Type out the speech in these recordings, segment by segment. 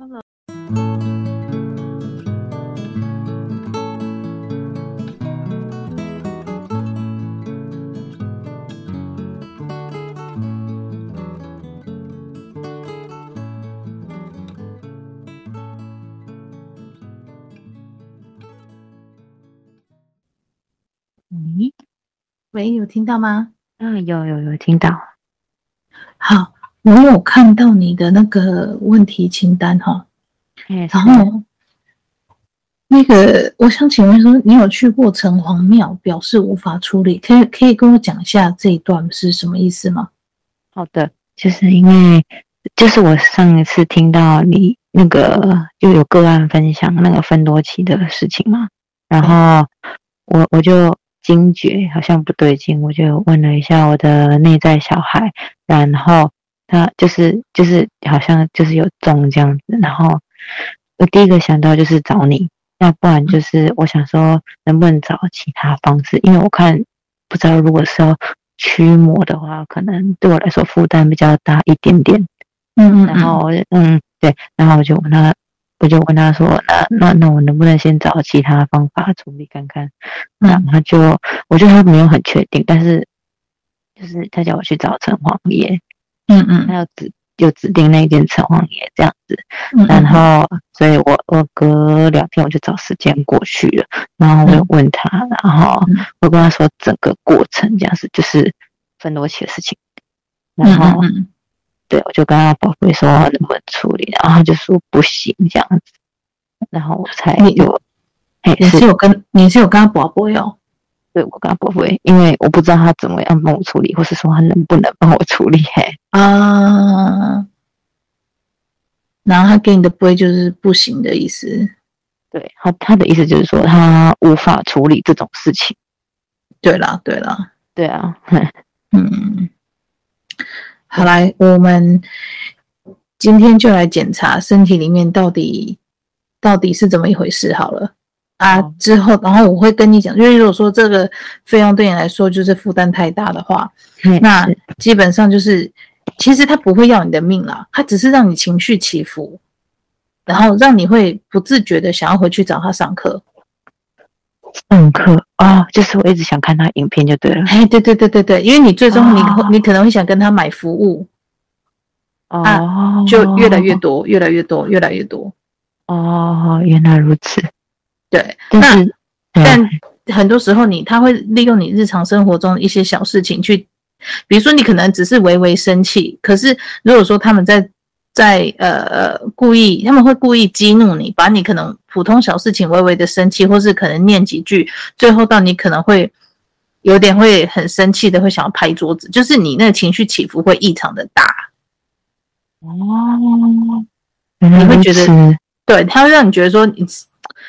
Hello。喂，喂，有听到吗？嗯，有有有听到。好。我有看到你的那个问题清单哈，然后那个我想请问说，你有去过城隍庙，表示无法处理，可以可以跟我讲一下这一段是什么意思吗？好的，就是因为就是我上一次听到你那个就有个案分享那个分多期的事情嘛，然后我我就惊觉好像不对劲，我就问了一下我的内在小孩，然后。他就是就是好像就是有中这样子，然后我第一个想到就是找你，要不然就是我想说能不能找其他方式，因为我看不知道如果是要驱魔的话，可能对我来说负担比较大一点点。嗯嗯，然后嗯对，然后我就问他，我就问他说，那那那我能不能先找其他方法处理看看？然后他就我觉得他没有很确定，但是就是他叫我去找城隍爷。嗯嗯，他要指就指定那间城隍爷这样子，嗯嗯然后所以我我隔两天我就找时间过去了，然后我就问他，嗯、然后我跟他说整个过程这样子就是分多奇的事情，然后对我就跟他宝贝说能不能处理，然后他就说不行这样子，然后我才有，哎你是有跟你是有跟他宝贝哦。对，我跟他不会，因为我不知道他怎么样帮我处理，或是说他能不能帮我处理。嘿啊，然后他给你的不会就是不行的意思。对，他他的意思就是说他无法处理这种事情。对啦，对啦，对啊，嗯，好来，我们今天就来检查身体里面到底到底是怎么一回事好了。啊，之后，然后我会跟你讲，因为如果说这个费用对你来说就是负担太大的话，嗯、那基本上就是，其实他不会要你的命啦，他只是让你情绪起伏，然后让你会不自觉的想要回去找他上课。上课啊，就是我一直想看他影片就对了。哎，对对对对对，因为你最终你、哦、你可能会想跟他买服务，哦、啊，就越来越多，越来越多，越来越多。哦，原来如此。对，那但很多时候你他会利用你日常生活中的一些小事情去，比如说你可能只是微微生气，可是如果说他们在在呃呃故意，他们会故意激怒你，把你可能普通小事情微微的生气，或是可能念几句，最后到你可能会有点会很生气的，会想要拍桌子，就是你那个情绪起伏会异常的大。哦，你会觉得，对，他会让你觉得说你。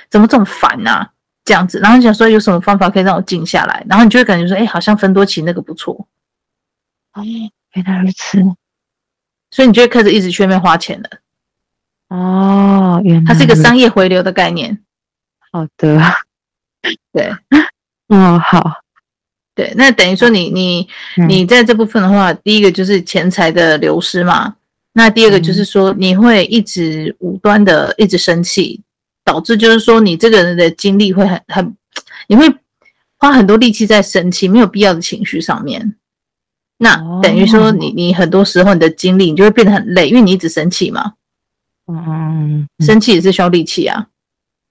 怎么这么烦呐、啊？这样子，然后你想说有什么方法可以让我静下来，然后你就会感觉说，哎，好像芬多奇那个不错。哦，原来如此。所以你就会开始一直去外面花钱了。哦，原来它是一个商业回流的概念。好的。对。哦，好。对，那等于说你你你在这部分的话，嗯、第一个就是钱财的流失嘛。那第二个就是说你会一直无端的一直生气。导致就是说，你这个人的精力会很很，你会花很多力气在生气，没有必要的情绪上面。那等于说你，你你很多时候你的精力你就会变得很累，因为你一直生气嘛。嗯，生气也是需要力气啊。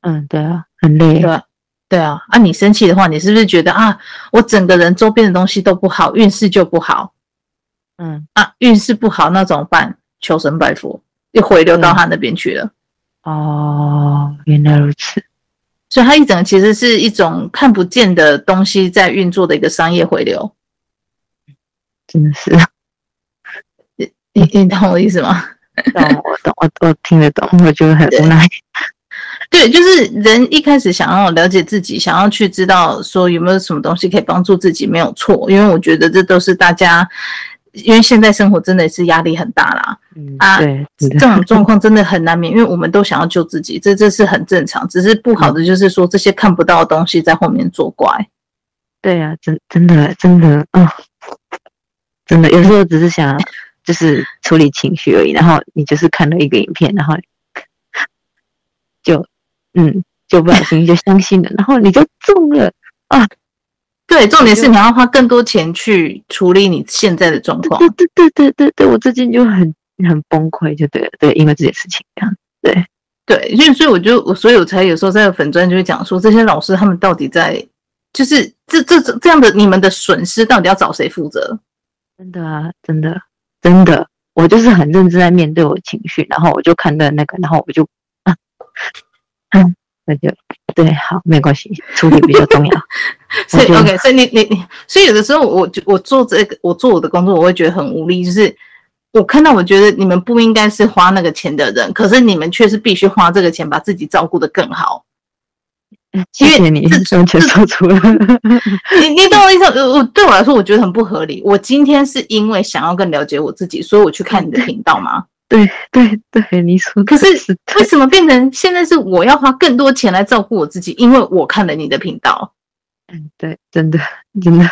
嗯，对啊，很累。对啊，对啊。啊，你生气的话，你是不是觉得啊，我整个人周边的东西都不好，运势就不好？嗯，啊，运势不好那怎么办？求神拜佛，又回流到他那边去了。哦，原来如此，所以它一整其实是一种看不见的东西在运作的一个商业回流，真的是，你你你懂我的意思吗？懂，我懂，我我听得懂，我觉得很无奈。对，就是人一开始想要了解自己，想要去知道说有没有什么东西可以帮助自己，没有错，因为我觉得这都是大家。因为现在生活真的是压力很大啦，嗯、啊，对，这种状况真的很难免，因为我们都想要救自己，这这是很正常。只是不好的就是说这些看不到的东西在后面作怪。对啊，真真的真的，嗯，真的有时候只是想就是处理情绪而已，然后你就是看了一个影片，然后就嗯，就不小心就相信了，然后你就中了啊。对，重点是你要花更多钱去处理你现在的状况。对对对对对对，我最近就很很崩溃，就对对，因为这件事情这样。对对，所以所以我就我所以我才有时候在粉专就会讲说，这些老师他们到底在，就是这这这这样的你们的损失到底要找谁负责？真的啊，真的真的，我就是很认真在面对我的情绪，然后我就看到那个，然后我就啊，嗯，那就。对，好，没关系，处理比较重要。所以，OK，所以你你你，所以有的时候我，我我做这个，我做我的工作，我会觉得很无力。就是我看到，我觉得你们不应该是花那个钱的人，可是你们却是必须花这个钱把自己照顾得更好。谢谢你完全说出了。你你懂我意思？我对我来说，我觉得很不合理。我今天是因为想要更了解我自己，所以我去看你的频道吗？对对对，你说，可是为什么变成现在是我要花更多钱来照顾我自己？因为我看了你的频道，嗯，对，真的真的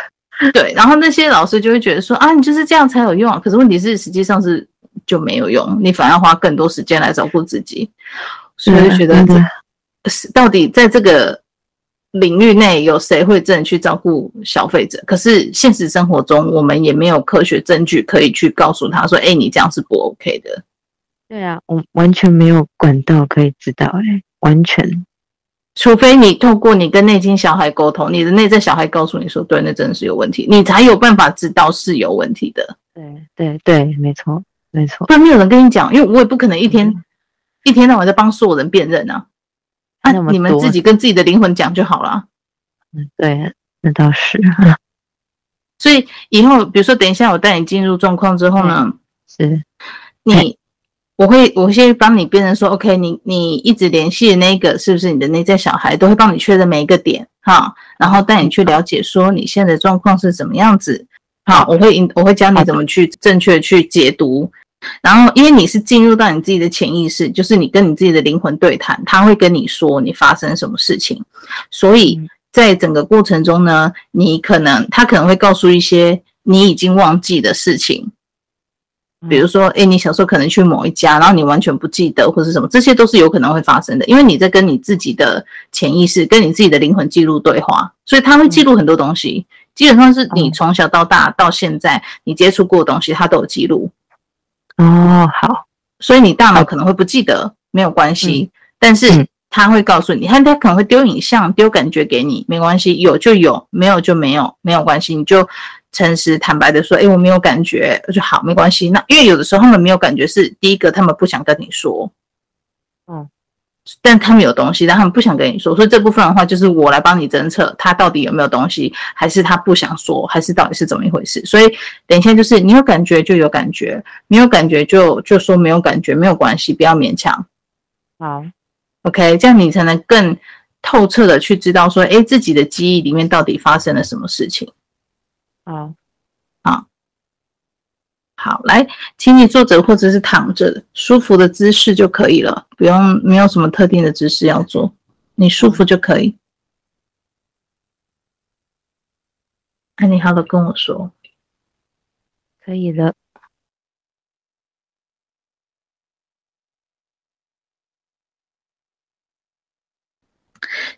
对。然后那些老师就会觉得说啊，你就是这样才有用啊。可是问题是，实际上是就没有用，你反而要花更多时间来照顾自己。所以我就觉得，是到底在这个领域内有谁会真的去照顾消费者？可是现实生活中，我们也没有科学证据可以去告诉他说，哎，你这样是不 OK 的。对啊，我完全没有管道可以知道，哎，完全，除非你透过你跟内心小孩沟通，你的内在小孩告诉你说，对，那真的是有问题，你才有办法知道是有问题的。对对对，没错没错，不然没有人跟你讲，因为我也不可能一天、嗯、一天到晚在帮所有人辨认啊，那、啊、你们自己跟自己的灵魂讲就好了。嗯，对，那倒是。所以以后，比如说，等一下我带你进入状况之后呢，是你。我会，我先帮你辨认说，OK，你你一直联系的那个是不是你的内在小孩？都会帮你确认每一个点，哈，然后带你去了解说你现在的状况是怎么样子，好，我会引，我会教你怎么去正确去解读，然后因为你是进入到你自己的潜意识，就是你跟你自己的灵魂对谈，他会跟你说你发生什么事情，所以在整个过程中呢，你可能他可能会告诉一些你已经忘记的事情。比如说，哎，你小时候可能去某一家，然后你完全不记得，或是什么，这些都是有可能会发生的，因为你在跟你自己的潜意识、跟你自己的灵魂记录对话，所以他会记录很多东西，基本上是你从小到大到现在你接触过的东西，他都有记录。哦，好，所以你大脑可能会不记得，没有关系，但是他会告诉你，他他可能会丢影像、丢感觉给你，没关系，有就有，没有就没有，没有关系，你就。诚实坦白的说，哎，我没有感觉，就好，没关系。那因为有的时候他们没有感觉，是第一个他们不想跟你说，嗯，但他们有东西，但他们不想跟你说，所以这部分的话，就是我来帮你侦测他到底有没有东西，还是他不想说，还是到底是怎么一回事。所以等一下就是你有感觉就有感觉，没有感觉就就说没有感觉，没有关系，不要勉强。好，OK，这样你才能更透彻的去知道说，哎，自己的记忆里面到底发生了什么事情。好，好，来，请你坐着或者是躺着，舒服的姿势就可以了，不用，没有什么特定的姿势要做，你舒服就可以。那你好好跟我说，可以了。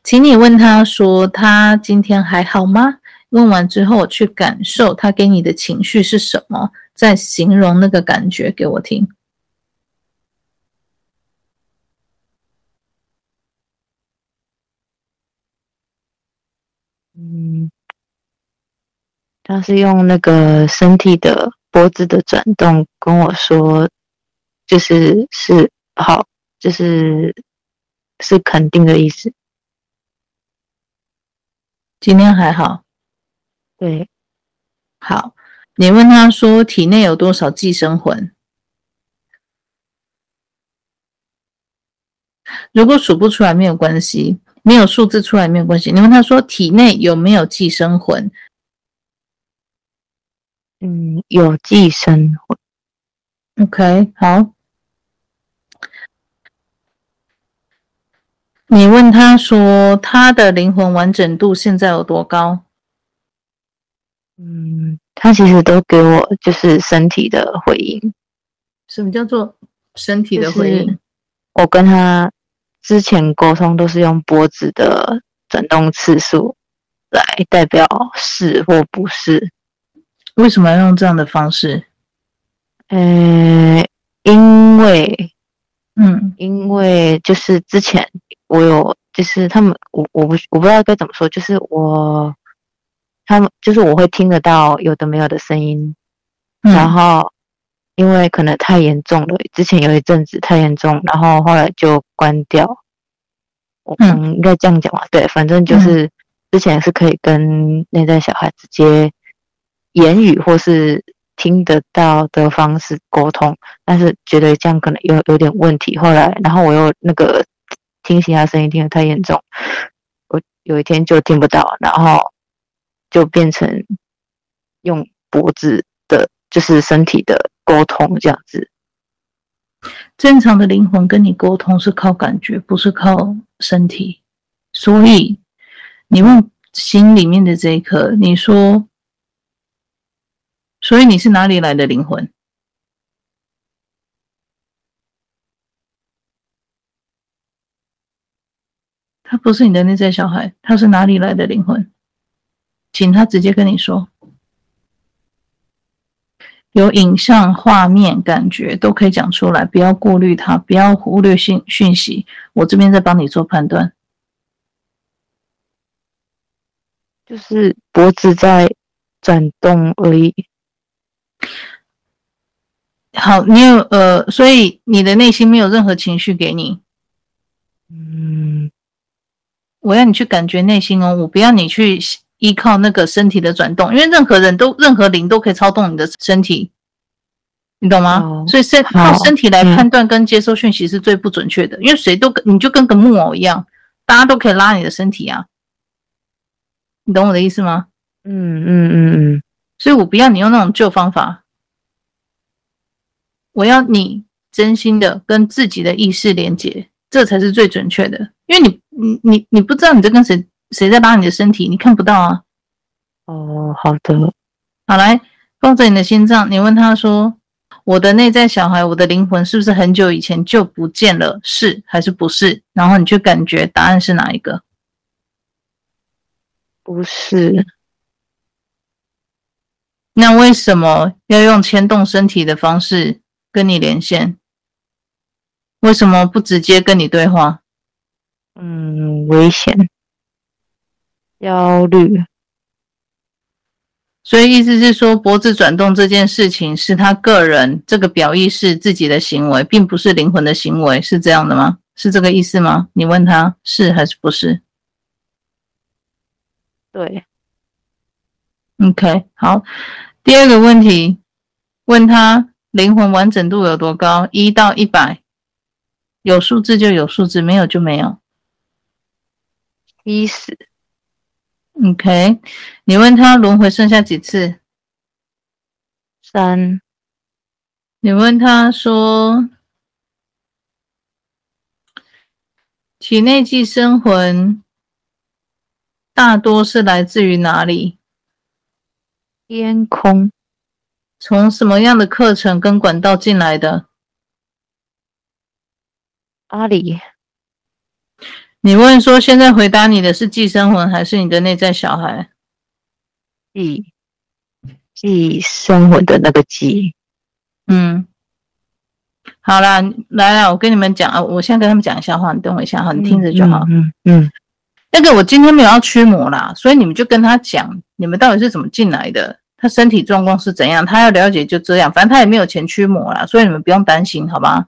请你问他说，他今天还好吗？问完之后，去感受他给你的情绪是什么，再形容那个感觉给我听。嗯，他是用那个身体的脖子的转动跟我说，就是是好，就是是肯定的意思。今天还好。对，好，你问他说体内有多少寄生魂？如果数不出来没有关系，没有数字出来没有关系。你问他说体内有没有寄生魂？嗯，有寄生魂。OK，好。你问他说他的灵魂完整度现在有多高？嗯，他其实都给我就是身体的回应。什么叫做身体的回应？我跟他之前沟通都是用脖子的转动次数来代表是或不是。为什么要用这样的方式？呃，因为，嗯，因为就是之前我有，就是他们，我我不我不知道该怎么说，就是我，他们就是我会听得到有的没有的声音，嗯、然后。因为可能太严重了，之前有一阵子太严重，然后后来就关掉。我嗯，应该这样讲吧？对，反正就是之前是可以跟内在小孩直接言语或是听得到的方式沟通，但是觉得这样可能有有点问题。后来，然后我又那个听其他声音听得太严重，我有一天就听不到，然后就变成用脖子的，就是身体的。沟通这样子，正常的灵魂跟你沟通是靠感觉，不是靠身体。所以你问心里面的这一刻，你说，所以你是哪里来的灵魂？他不是你的内在小孩，他是哪里来的灵魂？请他直接跟你说。有影像、画面、感觉都可以讲出来，不要过滤它，不要忽略讯讯息。我这边在帮你做判断，就是脖子在转动而已。好，你有呃，所以你的内心没有任何情绪给你。嗯，我要你去感觉内心哦，我不要你去。依靠那个身体的转动，因为任何人都、任何灵都可以操纵你的身体，你懂吗？哦、所以身靠身体来判断跟接收讯息是最不准确的，嗯、因为谁都你就跟个木偶一样，大家都可以拉你的身体啊，你懂我的意思吗？嗯嗯嗯嗯，所以我不要你用那种旧方法，我要你真心的跟自己的意识连接，这才是最准确的，因为你你你你不知道你在跟谁。谁在拉你的身体？你看不到啊。哦，好的。好，来抱着你的心脏，你问他说：“我的内在小孩，我的灵魂是不是很久以前就不见了？是还是不是？”然后你去感觉答案是哪一个？不是。那为什么要用牵动身体的方式跟你连线？为什么不直接跟你对话？嗯，危险。焦虑，所以意思是说，脖子转动这件事情是他个人这个表意是自己的行为，并不是灵魂的行为，是这样的吗？是这个意思吗？你问他是还是不是？对，OK，好。第二个问题，问他灵魂完整度有多高？一到一百，有数字就有数字，没有就没有。七十。OK，你问他轮回剩下几次？三。你问他说，体内寄生魂大多是来自于哪里？天空。从什么样的课程跟管道进来的？阿里。你问说，现在回答你的是寄生魂还是你的内在小孩？寄寄生魂的那个寄。嗯，好啦，来啦，我跟你们讲啊，我先跟他们讲一下话，你等我一下哈，你听着就好。嗯嗯，嗯。那个我今天没有要驱魔啦，所以你们就跟他讲，你们到底是怎么进来的，他身体状况是怎样，他要了解就这样，反正他也没有钱驱魔啦，所以你们不用担心，好吧？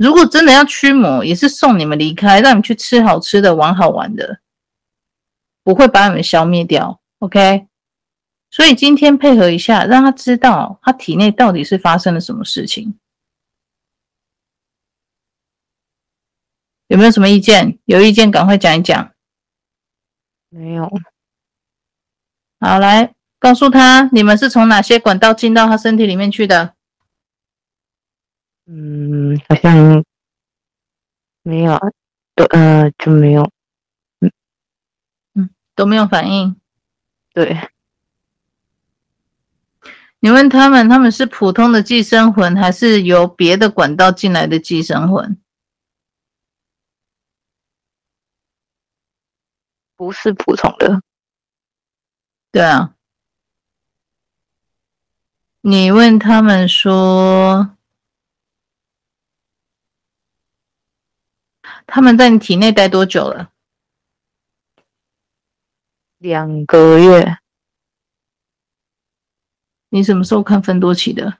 如果真的要驱魔，也是送你们离开，让你们去吃好吃的，玩好玩的，不会把你们消灭掉。OK，所以今天配合一下，让他知道他体内到底是发生了什么事情。有没有什么意见？有意见赶快讲一讲。没有。好，来告诉他，你们是从哪些管道进到他身体里面去的？嗯，好像没有，都呃就没有，嗯嗯都没有反应。对，你问他们，他们是普通的寄生魂，还是由别的管道进来的寄生魂？不是普通的。对啊，你问他们说。他们在你体内待多久了？两个月。你什么时候看分多期的？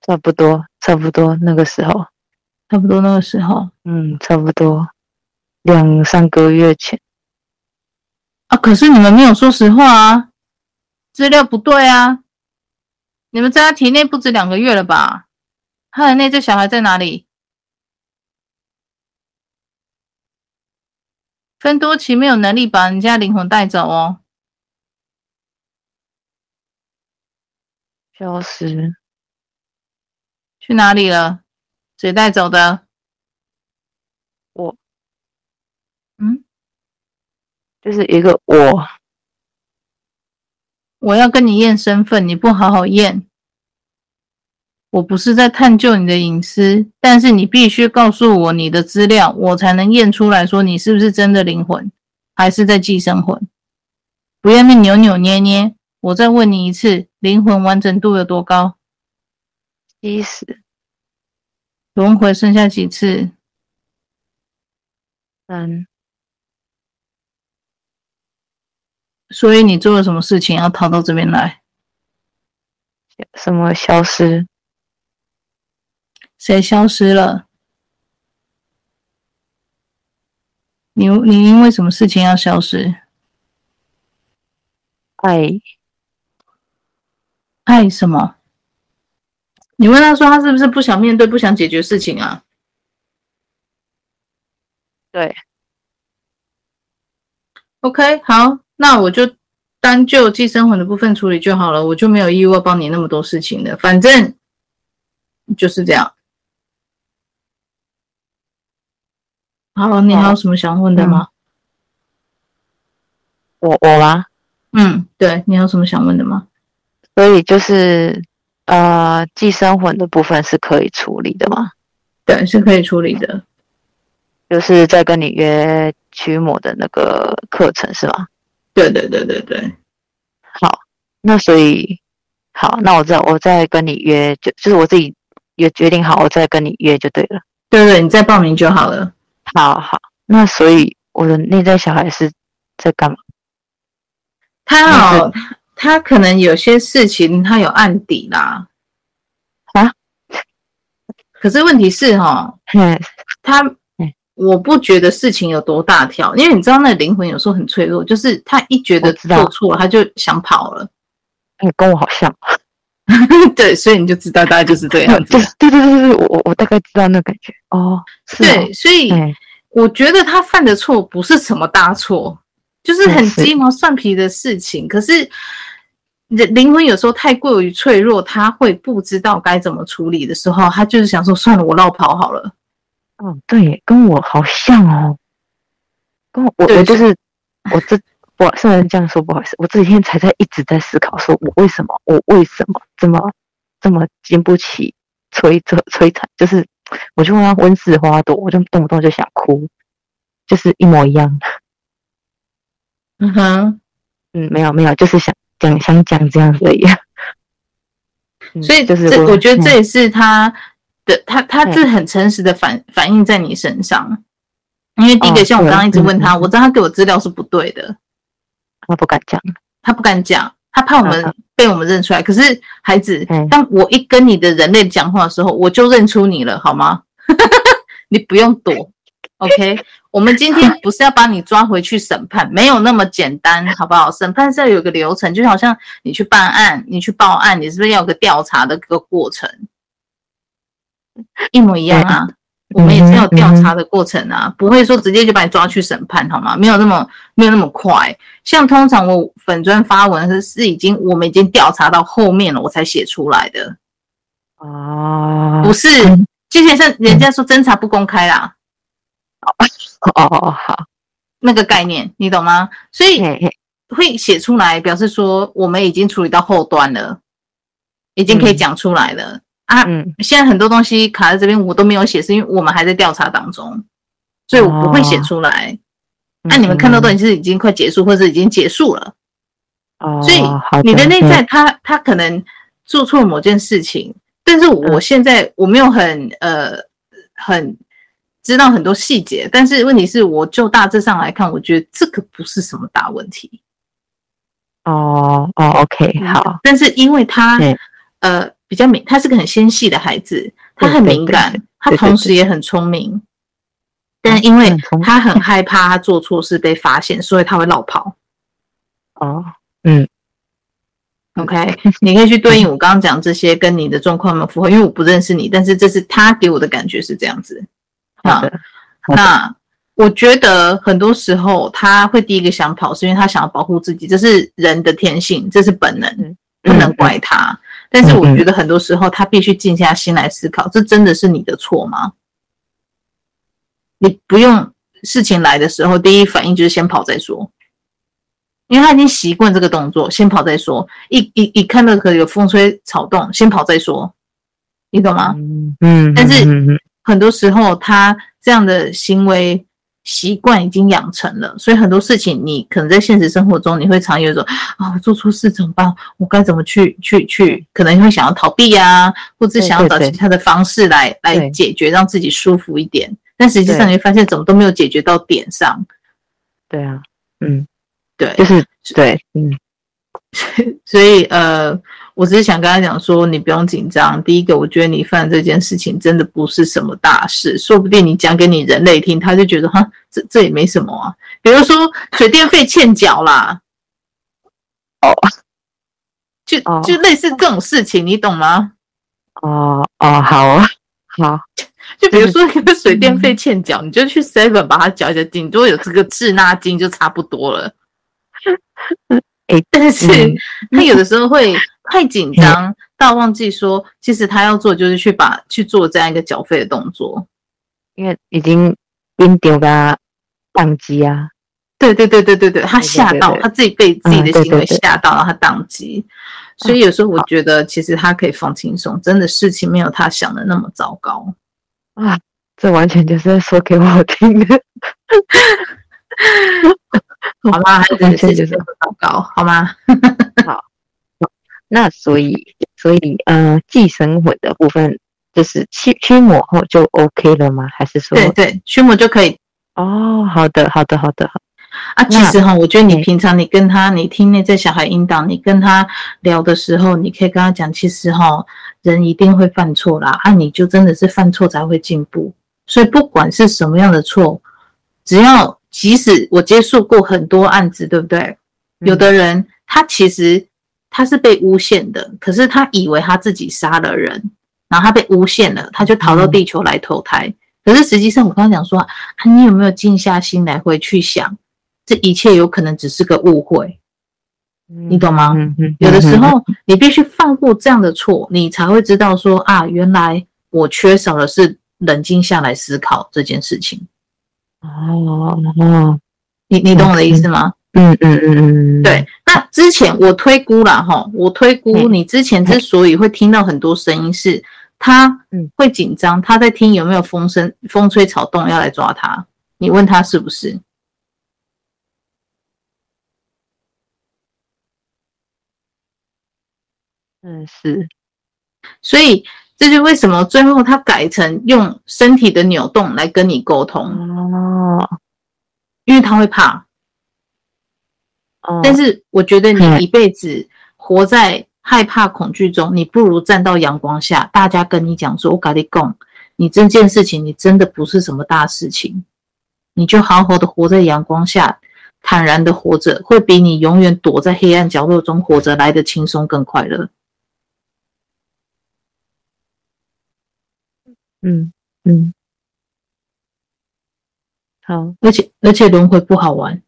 差不多，差不多那个时候。差不多那个时候，嗯，差不多两三个月前啊。可是你们没有说实话啊，资料不对啊。你们在他体内不止两个月了吧？他的内在小孩在哪里？芬多奇没有能力把人家灵魂带走哦，消失，去哪里了？谁带走的？我，嗯，就是一个我。我要跟你验身份，你不好好验。我不是在探究你的隐私，但是你必须告诉我你的资料，我才能验出来说你是不是真的灵魂，还是在寄生魂。不要那扭扭捏捏。我再问你一次，灵魂完整度有多高？七十。轮回剩下几次？三。所以你做了什么事情要逃到这边来？什么消失？谁消失了？你你因为什么事情要消失？爱。爱什么？你问他说他是不是不想面对、不想解决事情啊？对。OK，好，那我就单就寄生魂的部分处理就好了，我就没有义务要帮你那么多事情的，反正就是这样。好，你还有什么想问的吗？嗯、我我吗？嗯，对，你有什么想问的吗？所以就是。呃，寄生魂的部分是可以处理的吗？对，是可以处理的。就是在跟你约驱魔的那个课程是吗？对对对对对。好，那所以好，那我知道，我再跟你约，就就是我自己也决定好，我再跟你约就对了。对对，你再报名就好了。好好，那所以我的内在小孩是在干嘛？他哦。他可能有些事情他有案底啦，啊？可是问题是哈，嗯，他，我不觉得事情有多大条，因为你知道那灵魂有时候很脆弱，就是他一觉得做错了，他就想跑了。你跟我好像，对，所以你就知道大概就是这样子。对对对对对，我我大概知道那感觉哦。对，所以我觉得他犯的错不是什么大错。就是很鸡毛蒜皮的事情，可是人灵魂有时候太过于脆弱，他会不知道该怎么处理的时候，他就是想说算了，我绕跑好了。哦，对，跟我好像哦，跟我我我就是我这我虽然这样说不好意思，我这几天才在一直在思考，说我为什么我为什么这么这么经不起摧折摧残，就是我就问他温室花朵，我就动不动就想哭，就是一模一样。嗯哼，嗯，没有没有，就是想讲想讲这样而已。所以就是这，我觉得这也是他的，他他是很诚实的反反映在你身上。因为第一个，像我刚刚一直问他，我知道他给我资料是不对的，他不敢讲，他不敢讲，他怕我们被我们认出来。可是孩子，当我一跟你的人类讲话的时候，我就认出你了，好吗？你不用躲，OK。我们今天不是要把你抓回去审判，没有那么简单，好不好？审判是要有个流程，就好像你去办案，你去报案，你是不是要有个调查的个过程？一模一样啊，我们也是有调查的过程啊，不会说直接就把你抓去审判，好吗？没有那么没有那么快。像通常我粉砖发文是是已经我们已经调查到后面了，我才写出来的。哦，不是，之前是人家说侦查不公开啦。哦哦好，那个概念你懂吗？所以会写出来，表示说我们已经处理到后端了，已经可以讲出来了、嗯、啊。嗯，现在很多东西卡在这边，我都没有写，是因为我们还在调查当中，所以我不会写出来。那你们看到都是已经快结束，或者已经结束了。哦，所以你的内在他，他他可能做错了某件事情，但是我现在我没有很呃很知道很多细节，但是问题是我就大致上来看，我觉得这个不是什么大问题。哦哦，OK，好。但是因为他呃比较敏，他是个很纤细的孩子，他很敏感，他同时也很聪明，但因为他很害怕他做错事被发现，所以他会落跑。哦。嗯，OK，你可以去对应我刚刚讲这些跟你的状况有没有符合？因为我不认识你，但是这是他给我的感觉是这样子。好的，好的。那我觉得很多时候他会第一个想跑，是因为他想要保护自己，这是人的天性，这是本能，不能怪他。嗯、但是我觉得很多时候他必须静下心来思考，这真的是你的错吗？你不用事情来的时候，第一反应就是先跑再说。因为他已经习惯这个动作，先跑再说。一一一看到可有风吹草动，先跑再说，你懂吗？嗯嗯。但是很多时候他这样的行为习惯已经养成了，所以很多事情你可能在现实生活中你会常有一种啊，我做错事怎么办？我该怎么去去去？可能会想要逃避呀、啊，或者想要找其他的方式来来解决，让自己舒服一点。但实际上你会发现，怎么都没有解决到点上。对啊，嗯。对，就是对，嗯，所以呃，我只是想跟他讲说，你不用紧张。第一个，我觉得你犯这件事情真的不是什么大事，说不定你讲给你人类听，他就觉得哈，这这也没什么啊。比如说水电费欠缴啦，哦，就就类似这种事情，你懂吗？哦哦，好啊，好。就比如说你的水电费欠缴，你就去 Seven 把它缴一下，顶多有这个滞纳金就差不多了。哎，但是他有的时候会太紧张到忘记说，其实他要做就是去把去做这样一个缴费的动作，因为已经因丢个宕机啊。对对对对对对，他吓到他自己被自己的行为吓到，然后他宕机。所以有时候我觉得，其实他可以放轻松，真的事情没有他想的那么糟糕啊。这完全就是在说给我听的。好吗？还是就是糟糕，好吗？好，那所以所以呃，寄生魂的部分就是驱驱魔后就 OK 了吗？还是说对对，驱魔就可以？哦，好的好的好的好。啊，其实哈，我觉得你平常你跟他，你听那在小孩引导，你跟他聊的时候，你可以跟他讲，其实哈，人一定会犯错啦，啊，你就真的是犯错才会进步，所以不管是什么样的错，只要。即使我接触过很多案子，对不对？有的人他其实他是被诬陷的，可是他以为他自己杀了人，然后他被诬陷了，他就逃到地球来投胎。可是实际上，我刚刚讲说啊，你有没有静下心来回去想，这一切有可能只是个误会，你懂吗？有的时候你必须放过这样的错，你才会知道说啊，原来我缺少的是冷静下来思考这件事情。哦哦，你你懂我的意思吗？嗯嗯嗯嗯，对。那之前我推估了哈，我推估你之前之所以会听到很多声音，是他会紧张，他在听有没有风声、风吹草动要来抓他。你问他是不是？嗯，是。所以。这就为什么最后他改成用身体的扭动来跟你沟通哦，因为他会怕。哦，但是我觉得你一辈子活在害怕恐惧中，你不如站到阳光下，大家跟你讲说：“我跟你讲，你这件事情你真的不是什么大事情，你就好好的活在阳光下，坦然的活着，会比你永远躲在黑暗角落中活着来的轻松更快乐。”嗯嗯，好，而且而且轮回不好玩，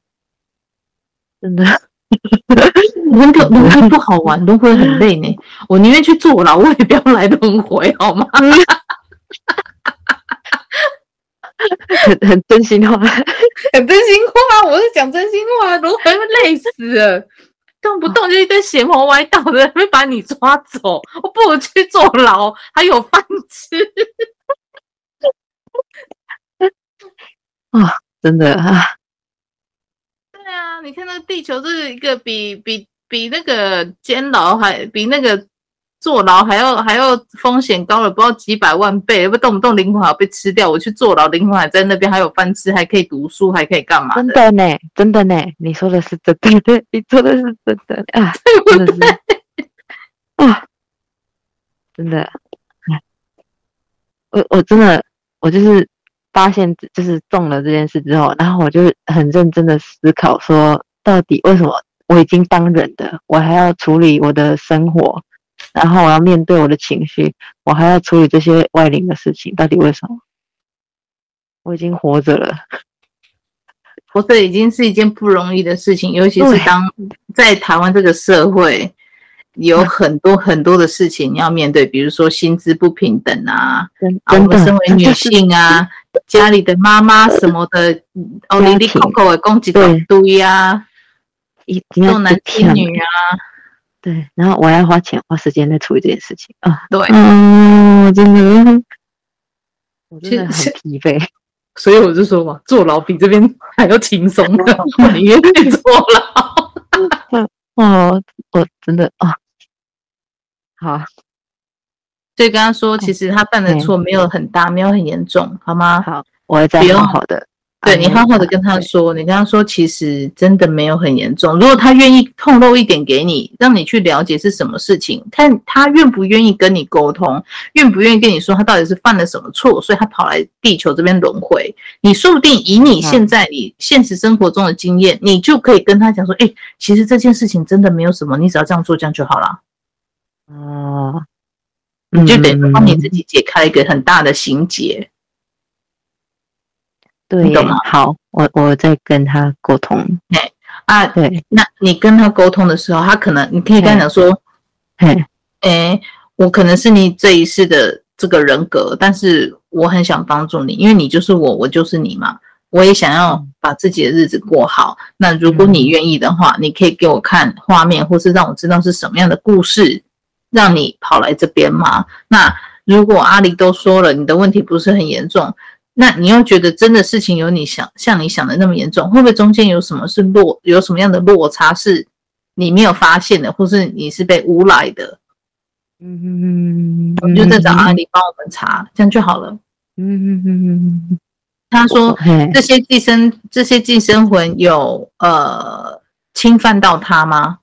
真的，轮回轮回不好玩，轮回很累呢。我宁愿去坐牢，我也不要来轮回，好吗？很很真心话，很真心话，我是讲真心话，轮回会累死了，动不动就一堆邪魔歪道的会把你抓走，我不如去坐牢，还有饭吃。啊，真的啊，个地球是一个比比比那个监牢还比那个坐牢还要还要风险高了不知道几百万倍，不动不动灵魂还要被吃掉，我去坐牢，灵魂还在那边还有饭吃，还可以读书，还可以干嘛？真的呢，真的呢，你说的是真的，对，你说的是真的啊，真的是啊，真的，我我真的我就是。发现就是中了这件事之后，然后我就很认真的思考说，到底为什么我已经当人的，我还要处理我的生活，然后我要面对我的情绪，我还要处理这些外灵的事情，到底为什么？我已经活着了，活着已经是一件不容易的事情，尤其是当在台湾这个社会。有很多很多的事情要面对，比如说薪资不平等啊，啊我们身为女性啊，家里的妈妈什么的，哦，你你口口的攻击一堆呀，重男轻女啊，对，然后我要花钱花时间在处理这件事情。啊，对，嗯，真的，我真的很疲惫，所以我就说嘛，坐牢比这边还要轻松的，我宁愿去坐牢，哦，我真的啊。好，所以跟他说，其实他犯的错没有很大，没有很严重，好吗？好，我会再好好的。对，你好好的跟他说，你跟他说，其实真的没有很严重。如果他愿意透露一点给你，让你去了解是什么事情，看他愿不愿意跟你沟通，愿不愿意跟你说他到底是犯了什么错，所以他跑来地球这边轮回。你说不定以你现在你现实生活中的经验，你就可以跟他讲说，哎，其实这件事情真的没有什么，你只要这样做，这样就好了。哦，你就等于帮你自己解开一个很大的心结，对，懂吗？好，我我在跟他沟通。哎啊，对，那你跟他沟通的时候，他可能你可以跟他讲说，哎哎，我可能是你这一世的这个人格，但是我很想帮助你，因为你就是我，我就是你嘛，我也想要把自己的日子过好。那如果你愿意的话，你可以给我看画面，或是让我知道是什么样的故事。让你跑来这边吗？那如果阿里都说了，你的问题不是很严重，那你又觉得真的事情有你想像你想的那么严重，会不会中间有什么是落，有什么样的落差是你没有发现的，或是你是被诬赖的？嗯嗯嗯，我们就再找阿里帮我们查，这样就好了。嗯嗯嗯，他说这些寄生这些寄生魂有呃侵犯到他吗？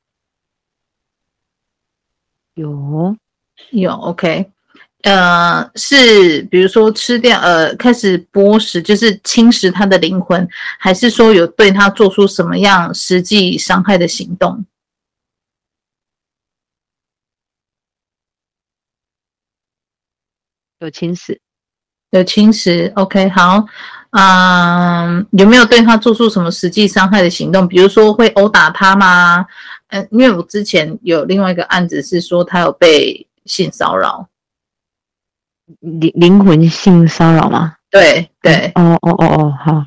有有，OK，呃，是比如说吃掉，呃，开始剥食，就是侵蚀他的灵魂，还是说有对他做出什么样实际伤害的行动？有侵蚀，有侵蚀，OK，好，嗯、呃，有没有对他做出什么实际伤害的行动？比如说会殴打他吗？嗯，因为我之前有另外一个案子是说他有被性骚扰，灵灵魂性骚扰吗？对对，哦哦哦哦，好，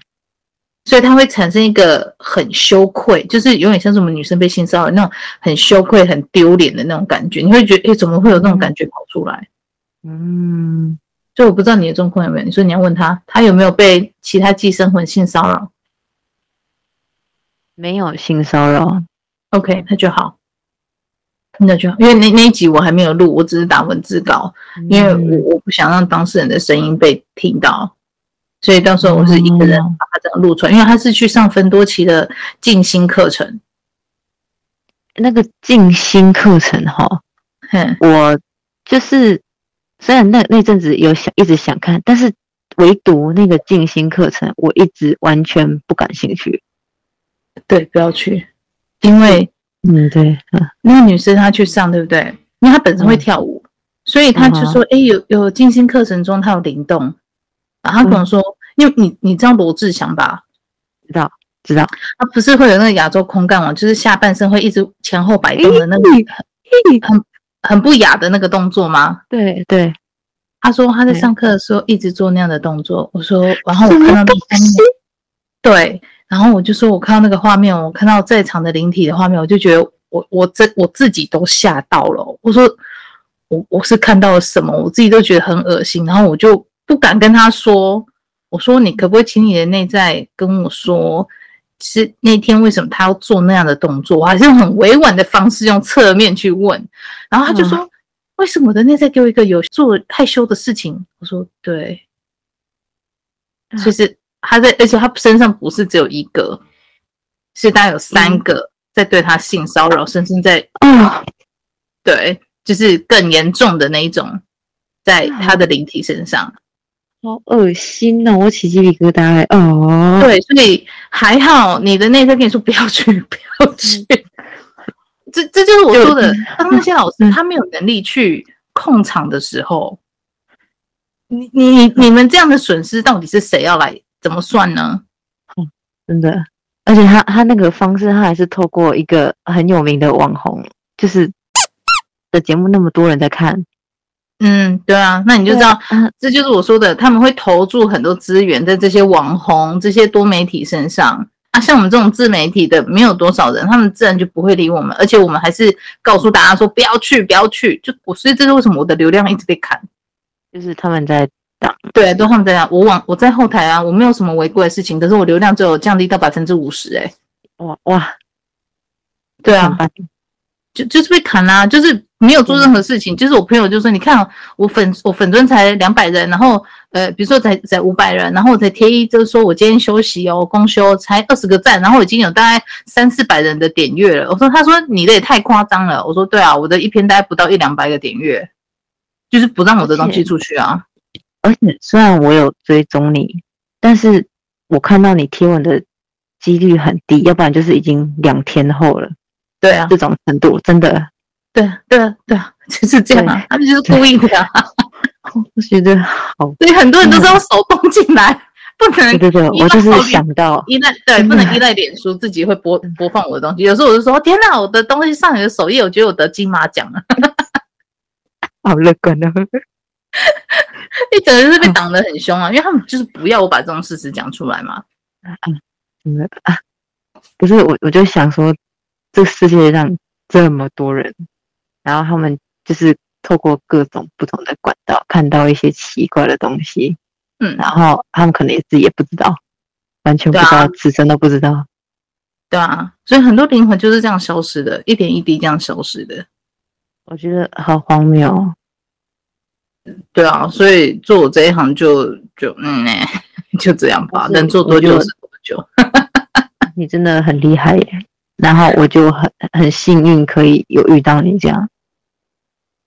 所以他会产生一个很羞愧，就是有点像是我们女生被性骚扰那种很羞愧、很丢脸的那种感觉，你会觉得，哎，怎么会有那种感觉跑出来？嗯，所以我不知道你的状况有没有，你说你要问他，他有没有被其他寄生魂性骚扰？没有性骚扰。OK，那就好，那就好，因为那那一集我还没有录，我只是打文字稿，因为我我不想让当事人的声音被听到，所以到时候我是一个人把它这样录出来，因为他是去上分多期的静心课程，那个静心课程哈，我就是虽然那那阵子有想一直想看，但是唯独那个静心课程，我一直完全不感兴趣，对，不要去。因为，嗯，对，那个女生她去上，对不对？因为她本身会跳舞，嗯、所以她就说，哎、嗯，有有静心课程中她有灵动，然后她跟我说，嗯、因为你你知道罗志祥吧？知道，知道，他不是会有那个亚洲空干嘛，就是下半身会一直前后摆动的那个很很很不雅的那个动作吗？对对，他说他在上课的时候一直做那样的动作，我说，然后我看到那画面，对。然后我就说，我看到那个画面，我看到在场的灵体的画面，我就觉得我我这我自己都吓到了。我说我我是看到了什么，我自己都觉得很恶心。然后我就不敢跟他说，我说你可不可以请你的内在跟我说，是那天为什么他要做那样的动作？我还是用很委婉的方式，用侧面去问。然后他就说：“嗯、为什么我的内在给我一个有做害羞的事情？”我说：“对，其实他在，而且他身上不是只有一个，是大概有三个在对他性骚扰，甚至在啊，对，就是更严重的那一种，在他的灵体身上。”好恶心哦！我起鸡皮疙瘩哦。对，所以还好你的内在跟你说不要去，不要去。这这就是我说的，当那些老师他没有能力去控场的时候，你你你们这样的损失到底是谁要来怎么算呢？嗯，真的，而且他他那个方式，他还是透过一个很有名的网红，就是的节目，那么多人在看。嗯，对啊，那你就知道，这就是我说的，他们会投注很多资源在这些网红、这些多媒体身上啊。像我们这种自媒体的，没有多少人，他们自然就不会理我们，而且我们还是告诉大家说不要去，不要去。就我，所以这是为什么我的流量一直被砍，就是他们在挡，对，都他们在挡。我往我在后台啊，我没有什么违规的事情，可是我流量只有降低到百分之五十，哎，哇哇，对啊。就就是被砍啦、啊，就是没有做任何事情。就是我朋友就说：“你看我粉我粉钻才两百人，然后呃，比如说才才五百人，然后我才贴一，就是说我今天休息哦，公休才二十个赞，然后已经有大概三四百人的点阅了。”我说：“他说你的也太夸张了。”我说：“对啊，我的一篇大概不到一两百个点阅，就是不让我的东西出去啊。而”且虽然我有追踪你，但是我看到你贴文的几率很低，要不然就是已经两天后了。对啊，这种程度真的，对啊，对啊，对啊，就是这样啊，他们就是故意的啊。我觉得好，所以很多人都是用手动进来，不能。对对对，我就是想到依赖，对，不能依赖脸书自己会播播放我的东西。有时候我就说，天哪，我的东西上你的首页，我觉得我得金马奖了。好乐观哦！你整个就是被挡得很凶啊，因为他们就是不要我把这种事实讲出来嘛。嗯，真的啊，不是我，我就想说。这世界上这么多人，然后他们就是透过各种不同的管道看到一些奇怪的东西，嗯，然后他们可能也自己也不知道，完全不知道，自身、啊、都不知道，对啊，所以很多灵魂就是这样消失的，一点一滴这样消失的，我觉得好荒谬，对啊，所以做我这一行就就嗯呢，就这样吧，能做多久是多久，你真的很厉害耶。然后我就很很幸运可以有遇到你这样，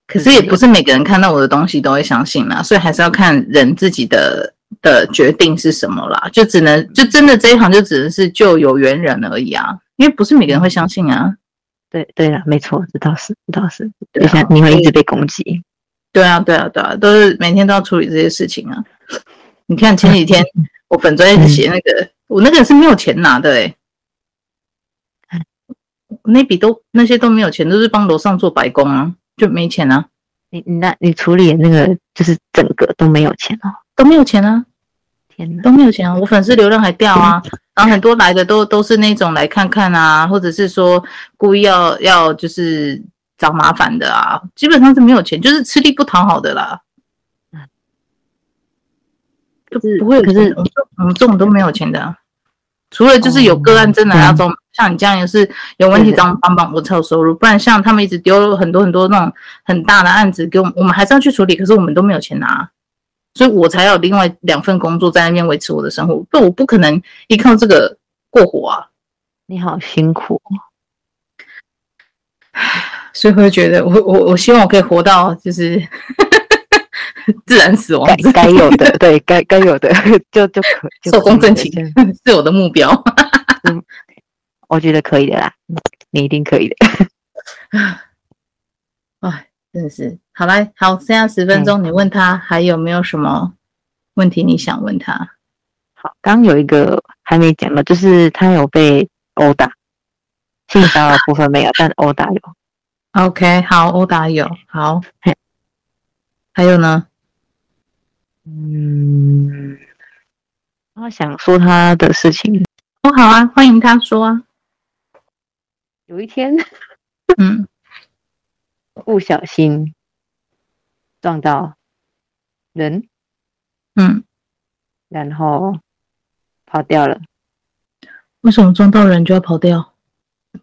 可是也不是每个人看到我的东西都会相信啦，所以还是要看人自己的的决定是什么啦，就只能就真的这一行就只能是救有缘人而已啊，因为不是每个人会相信啊。对对了，没错，这倒是这倒是，就像你会一直被攻击。对啊对啊对啊，都是每天都要处理这些事情啊。你看前几天 我本专业写那个，我那个是没有钱拿的诶。那笔都那些都没有钱，都是帮楼上做白工啊，就没钱啊。你你那你处理那个就是整个都没有钱哦，都没有钱啊！天哪，都没有钱啊！我粉丝流量还掉啊，然后很多来的都都是那种来看看啊，或者是说故意要要就是找麻烦的啊，基本上是没有钱，就是吃力不讨好的啦。就不会，可是我们这种都没有钱的啊。除了就是有个案真的那种，哦、像你这样也是有问题，找帮帮我才有收入。不然像他们一直丢很多很多那种很大的案子给我们，我们还是要去处理。可是我们都没有钱拿，所以我才有另外两份工作在那边维持我的生活。不，我不可能依靠这个过活啊！你好辛苦，所以会觉得我我我希望我可以活到就是。自然死亡，该该有的，对，该该有的，就就可寿终正寝 是我的目标。嗯，我觉得可以的啦，你一定可以的。哎，真的是，好来，好，剩下十分钟，你问他还有没有什么问题你想问他？好，刚有一个还没讲的，就是他有被殴打，性骚扰部分没有，但殴打有。OK，好，殴打有，好，还有呢？嗯，他想说他的事情。哦，好啊，欢迎他说啊。有一天，嗯，不小心撞到人，嗯，然后跑掉了。为什么撞到人就要跑掉？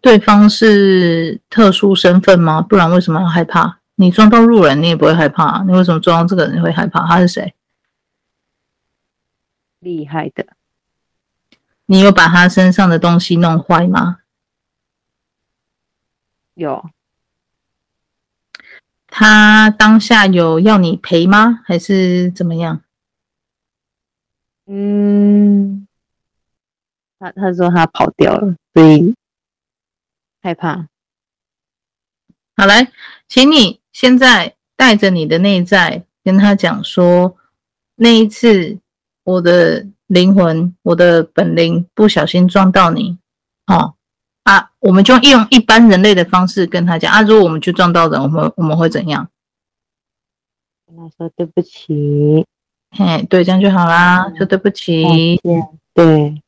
对方是特殊身份吗？不然为什么要害怕？你撞到路人，你也不会害怕。你为什么撞到这个人你会害怕？他是谁？厉害的。你有把他身上的东西弄坏吗？有。他当下有要你赔吗？还是怎么样？嗯。他他说他跑掉了，所以害怕。好，来，请你现在带着你的内在跟他讲说，那一次我的灵魂、我的本灵不小心撞到你，哦啊，我们就用一般人类的方式跟他讲啊，如果我们去撞到人，我们我们会怎样？跟他说对不起，嘿，对，这样就好啦，嗯、说对不起，对。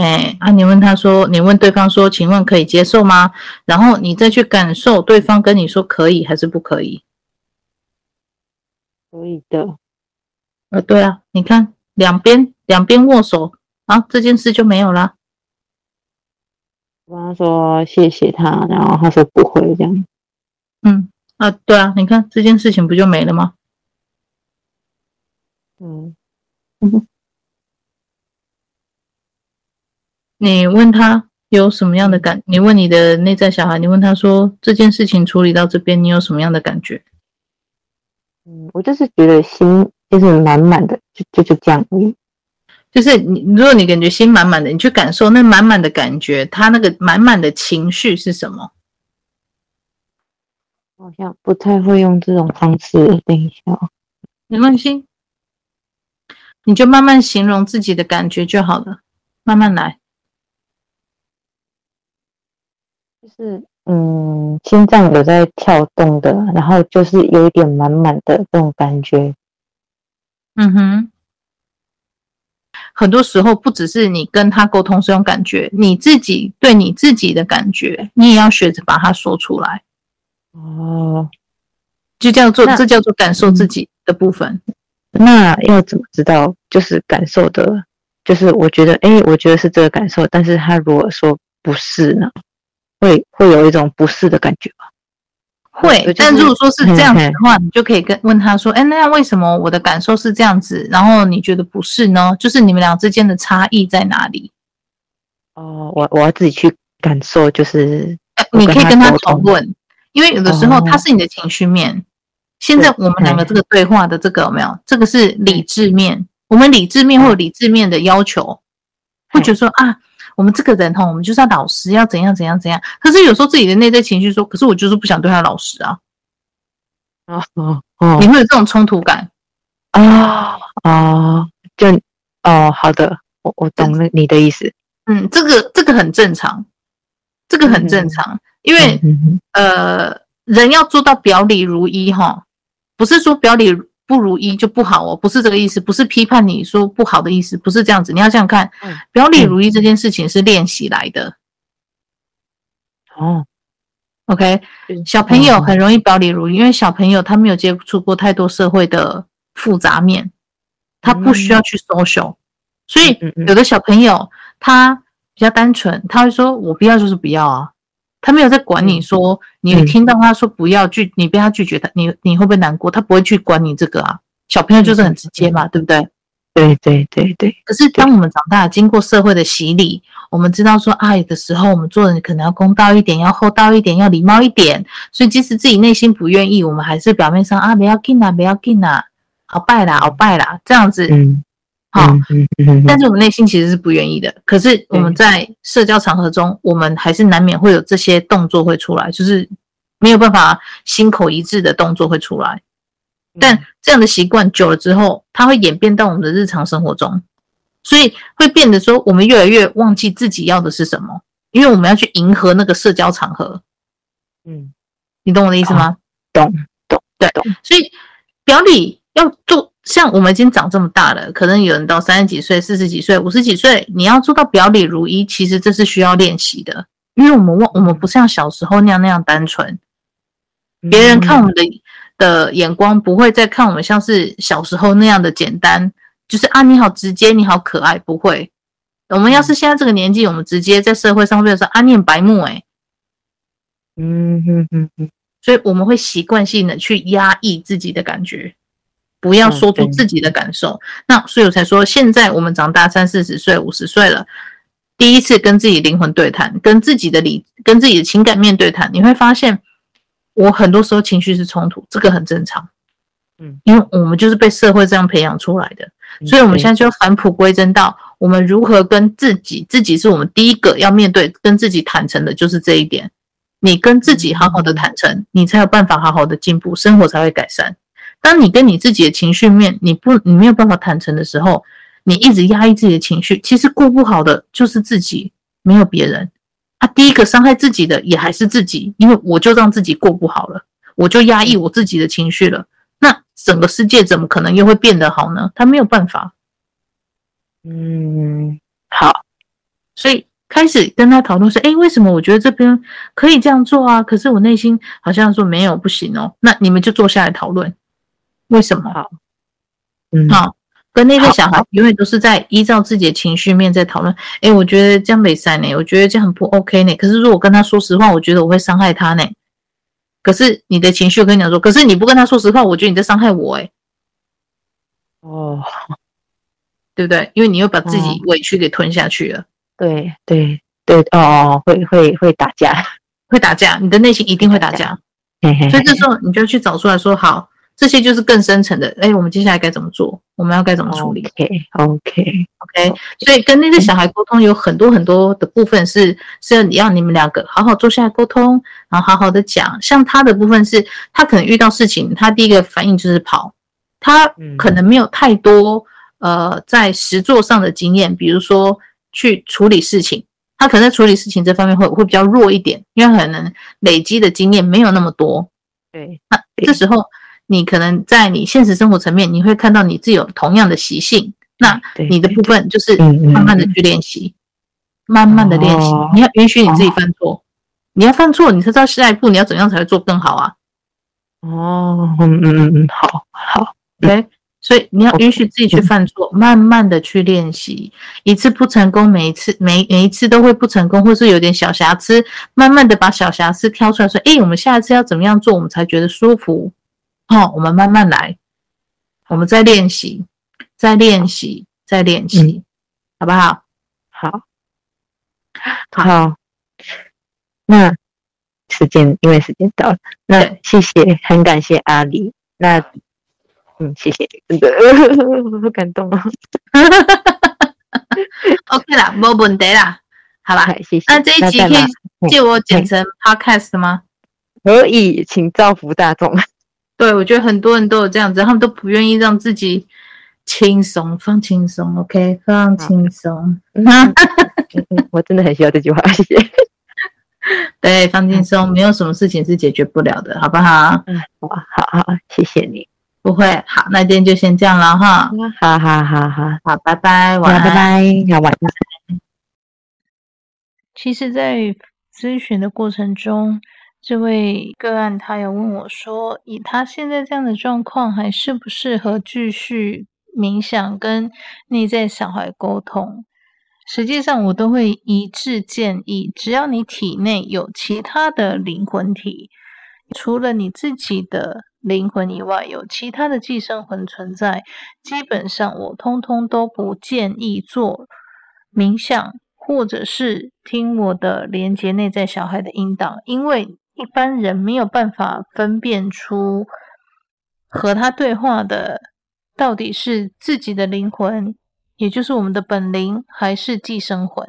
哎，啊，你问他说，你问对方说，请问可以接受吗？然后你再去感受对方跟你说可以还是不可以？可以的。呃，对啊，你看两边两边握手，啊，这件事就没有了。我跟他说谢谢他，然后他说不会这样。嗯，啊，对啊，你看这件事情不就没了吗？嗯。嗯你问他有什么样的感？你问你的内在小孩，你问他说，这件事情处理到这边，你有什么样的感觉？嗯，我就是觉得心就是满满的，就就就这样。就是你，如果你感觉心满满的，你去感受那满满的感觉，他那个满满的情绪是什么？好像不太会用这种方式。等一下，没关系，你就慢慢形容自己的感觉就好了，慢慢来。就是嗯，心脏有在跳动的，然后就是有一点满满的这种感觉。嗯哼，很多时候不只是你跟他沟通是用感觉，你自己对你自己的感觉，你也要学着把它说出来。哦，就叫做这叫做感受自己的部分。那要怎么知道？就是感受的，就是我觉得，哎，我觉得是这个感受，但是他如果说不是呢？会会有一种不适的感觉吧？会，就是、但如果说是这样子的话，你就可以跟问他说：“哎，那样为什么我的感受是这样子？然后你觉得不是呢？就是你们俩之间的差异在哪里？”哦，我我要自己去感受，就是你可以跟他讨论，因为有的时候他是你的情绪面。哦、现在我们两个这个对话的这个有没有？这个是理智面，我们理智面或者理智面的要求，会觉得说啊。我们这个人哈，我们就是要老实，要怎样怎样怎样。可是有时候自己的内在情绪说，可是我就是不想对他老实啊。哦哦哦，你会有这种冲突感啊啊？就哦，好的，我我懂了你的意思。嗯，这个这个很正常，这个很正常，嗯、因为、嗯、呃，人要做到表里如一哈，不是说表里。不如意就不好哦，不是这个意思，不是批判你说不好的意思，不是这样子。你要这样看，表里如一这件事情是练习来的。哦，OK，小朋友很容易表里如一，因为小朋友他没有接触过太多社会的复杂面，他不需要去 social，所以有的小朋友他比较单纯，他会说我不要就是不要啊。他没有在管你说，你听到他说不要拒，你被他拒绝他，你你会不会难过？他不会去管你这个啊。小朋友就是很直接嘛，对不对？对对对对。可是当我们长大，经过社会的洗礼，我们知道说啊，有的时候我们做人可能要公道一点，要厚道一点，要礼貌一点。所以即使自己内心不愿意，我们还是表面上啊，不要紧啊，不要紧啊，好拜啦，好拜啦，这样子。嗯。好，但是我们内心其实是不愿意的。可是我们在社交场合中，我们还是难免会有这些动作会出来，就是没有办法心口一致的动作会出来。但这样的习惯久了之后，它会演变到我们的日常生活中，所以会变得说，我们越来越忘记自己要的是什么，因为我们要去迎合那个社交场合。嗯，你懂我的意思吗？懂，懂，对，懂。所以表里要做。像我们已经长这么大了，可能有人到三十几岁、四十几岁、五十几岁，你要做到表里如一，其实这是需要练习的。因为我们忘，我们不像小时候那样那样单纯，别人看我们的的眼光不会再看我们像是小时候那样的简单，就是啊，你好直接，你好可爱，不会。我们要是现在这个年纪，我们直接在社会上面说啊，你很白目哎，嗯哼哼哼，所以我们会习惯性的去压抑自己的感觉，不要说出自己的感受。嗯、那所以我才说，现在我们长大三四十岁、五十岁了，第一次跟自己灵魂对谈，跟自己的理、跟自己的情感面对谈，你会发现，我很多时候情绪是冲突，这个很正常。嗯，因为我们就是被社会这样培养出来的，所以我们现在就返璞归真到我们如何跟自己，自己是我们第一个要面对、跟自己坦诚的，就是这一点。你跟自己好好的坦诚，你才有办法好好的进步，生活才会改善。当你跟你自己的情绪面，你不，你没有办法坦诚的时候，你一直压抑自己的情绪，其实过不好的就是自己，没有别人。他第一个伤害自己的也还是自己，因为我就让自己过不好了，我就压抑我自己的情绪了。那整个世界怎么可能又会变得好呢？他没有办法。嗯，好，所以开始跟他讨论说，诶，为什么我觉得这边可以这样做啊？可是我内心好像说没有，不行哦。那你们就坐下来讨论，为什么？好，嗯，好，跟那个小孩永远都是在依照自己的情绪面在讨论。哎，我觉得这样没塞呢，我觉得这样很不 OK 呢。可是如果跟他说实话，我觉得我会伤害他呢。可是你的情绪，我跟你讲说，可是你不跟他说实话，我觉得你在伤害我，哎，哦，对不对？因为你又把自己委屈给吞下去了，对对对，哦哦，会会会打架，会打架，你的内心一定会打架，嘿嘿嘿，所以这时候你就去找出来说，好。这些就是更深层的，哎，我们接下来该怎么做？我们要该怎么处理？OK，OK，OK。所以跟那个小孩沟通有很多很多的部分是是要你要你们两个好好坐下来沟通，然后好好的讲。像他的部分是，他可能遇到事情，他第一个反应就是跑，他可能没有太多呃在实作上的经验，比如说去处理事情，他可能在处理事情这方面会会比较弱一点，因为可能累积的经验没有那么多。对，那这时候。你可能在你现实生活层面，你会看到你自己有同样的习性，那你的部分就是慢慢的去练习，慢慢的练习。你要允许你自己犯错，你要犯错，你才知道下一步你要怎样才会做更好啊。哦，嗯嗯嗯，好好，OK。所以你要允许自己去犯错，慢慢的去练习，一次不成功，每一次每每一次都会不成功，或是有点小瑕疵，慢慢的把小瑕疵挑出来，说，诶，我们下一次要怎么样做，我们才觉得舒服。好，我们慢慢来，我们再练习，再练习，再练习，嗯、好不好？好，好。那时间，因为时间到了，那谢谢，很感谢阿里。那，嗯，谢谢，真的，好 感动啊。OK 啦，没问题啦，好吧，谢谢。那这一集可以借我剪成 Podcast 吗？可以，请造福大众。对，我觉得很多人都有这样子，他们都不愿意让自己轻松，放轻松，OK，放轻松。我真的很需要这句话，谢谢。对，放轻松，没有什么事情是解决不了的，好不好？嗯，好，好，好，谢谢你。不会，好，那今天就先这样了哈。好好好好好，拜拜，晚安，拜拜，好，晚安。其实，在咨询的过程中。这位个案，他有问我说：“以他现在这样的状况，还适不适合继续冥想跟内在小孩沟通？”实际上，我都会一致建议，只要你体内有其他的灵魂体，除了你自己的灵魂以外，有其他的寄生魂存在，基本上我通通都不建议做冥想，或者是听我的连接内在小孩的引导，因为。一般人没有办法分辨出和他对话的到底是自己的灵魂，也就是我们的本灵，还是寄生魂。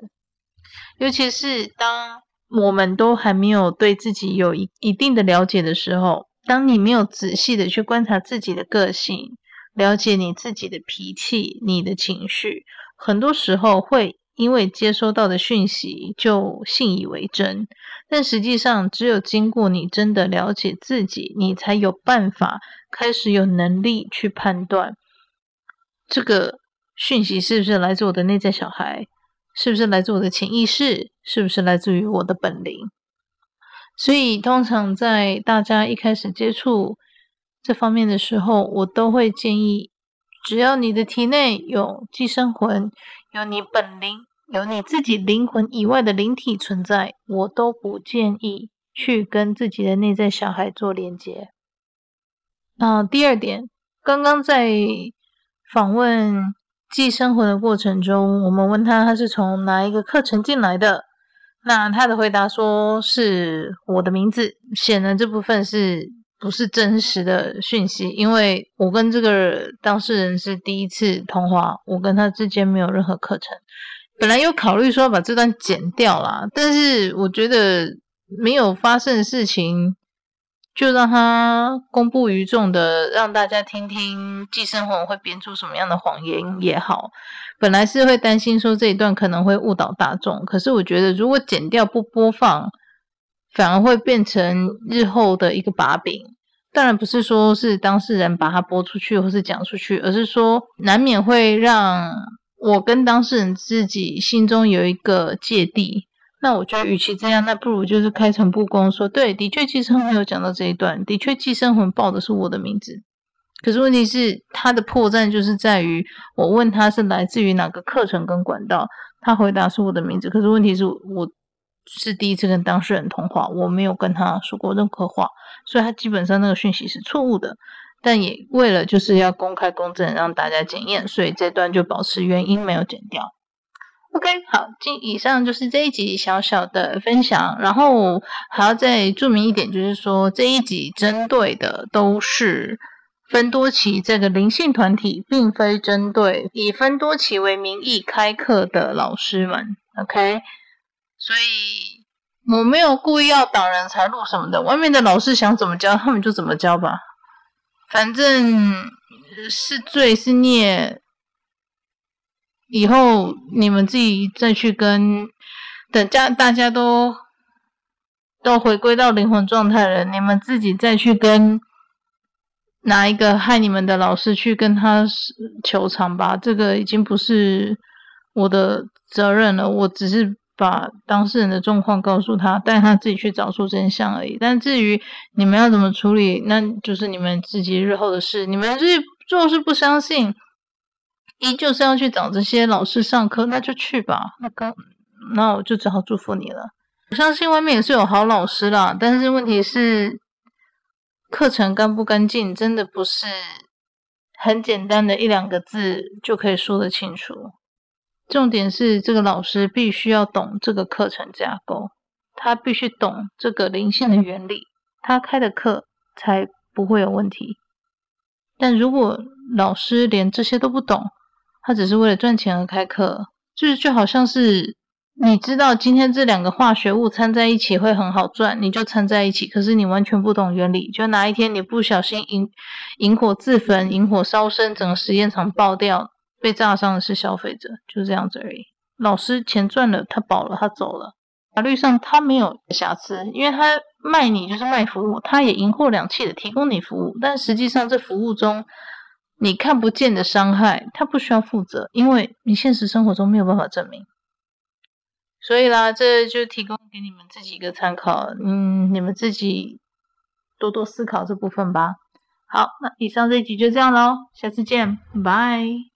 尤其是当我们都还没有对自己有一一定的了解的时候，当你没有仔细的去观察自己的个性，了解你自己的脾气、你的情绪，很多时候会。因为接收到的讯息就信以为真，但实际上只有经过你真的了解自己，你才有办法开始有能力去判断这个讯息是不是来自我的内在小孩，是不是来自我的潜意识，是不是来自于我的本灵。所以，通常在大家一开始接触这方面的时候，我都会建议，只要你的体内有寄生魂，有你本灵。有你自己灵魂以外的灵体存在，我都不建议去跟自己的内在小孩做连接。啊，第二点，刚刚在访问寄生魂的过程中，我们问他他是从哪一个课程进来的，那他的回答说是我的名字，显然这部分是不是真实的讯息？因为我跟这个当事人是第一次通话，我跟他之间没有任何课程。本来有考虑说把这段剪掉啦，但是我觉得没有发生的事情，就让它公布于众的，让大家听听寄生虫会编出什么样的谎言也好。本来是会担心说这一段可能会误导大众，可是我觉得如果剪掉不播放，反而会变成日后的一个把柄。当然不是说是当事人把它播出去或是讲出去，而是说难免会让。我跟当事人自己心中有一个芥蒂，那我觉得与其这样，那不如就是开诚布公说，对，的确寄生魂有讲到这一段，的确寄生魂报的是我的名字，可是问题是他的破绽就是在于，我问他是来自于哪个课程跟管道，他回答是我的名字，可是问题是我是第一次跟当事人通话，我没有跟他说过任何话，所以他基本上那个讯息是错误的。但也为了就是要公开公正，让大家检验，所以这段就保持原音没有剪掉。OK，好，今以上就是这一集小小的分享，然后还要再注明一点，就是说这一集针对的都是芬多奇这个灵性团体，并非针对以芬多奇为名义开课的老师们。OK，所以我没有故意要挡人财路什么的，外面的老师想怎么教，他们就怎么教吧。反正是罪是孽，以后你们自己再去跟等家大家都都回归到灵魂状态了，你们自己再去跟哪一个害你们的老师去跟他求偿吧。这个已经不是我的责任了，我只是。把当事人的状况告诉他，带他自己去找出真相而已。但至于你们要怎么处理，那就是你们自己日后的事。你们是若是不相信，依旧是要去找这些老师上课，那就去吧。那刚，那我就只好祝福你了。我相信外面也是有好老师啦，但是问题是，课程干不干净，真的不是很简单的一两个字就可以说得清楚。重点是这个老师必须要懂这个课程架构，他必须懂这个零线的原理，他开的课才不会有问题。但如果老师连这些都不懂，他只是为了赚钱而开课，就是就好像是你知道今天这两个化学物掺在一起会很好赚，你就掺在一起，可是你完全不懂原理，就哪一天你不小心引引火自焚，引火烧身，整个实验场爆掉。被炸伤的是消费者，就这样子而已。老师钱赚了，他饱了，他走了。法律上他没有瑕疵，因为他卖你就是卖服务，他也赢货两訖的提供你服务。但实际上，这服务中你看不见的伤害，他不需要负责，因为你现实生活中没有办法证明。所以啦，这就提供给你们自己一个参考，嗯，你们自己多多思考这部分吧。好，那以上这一集就这样喽，下次见，拜。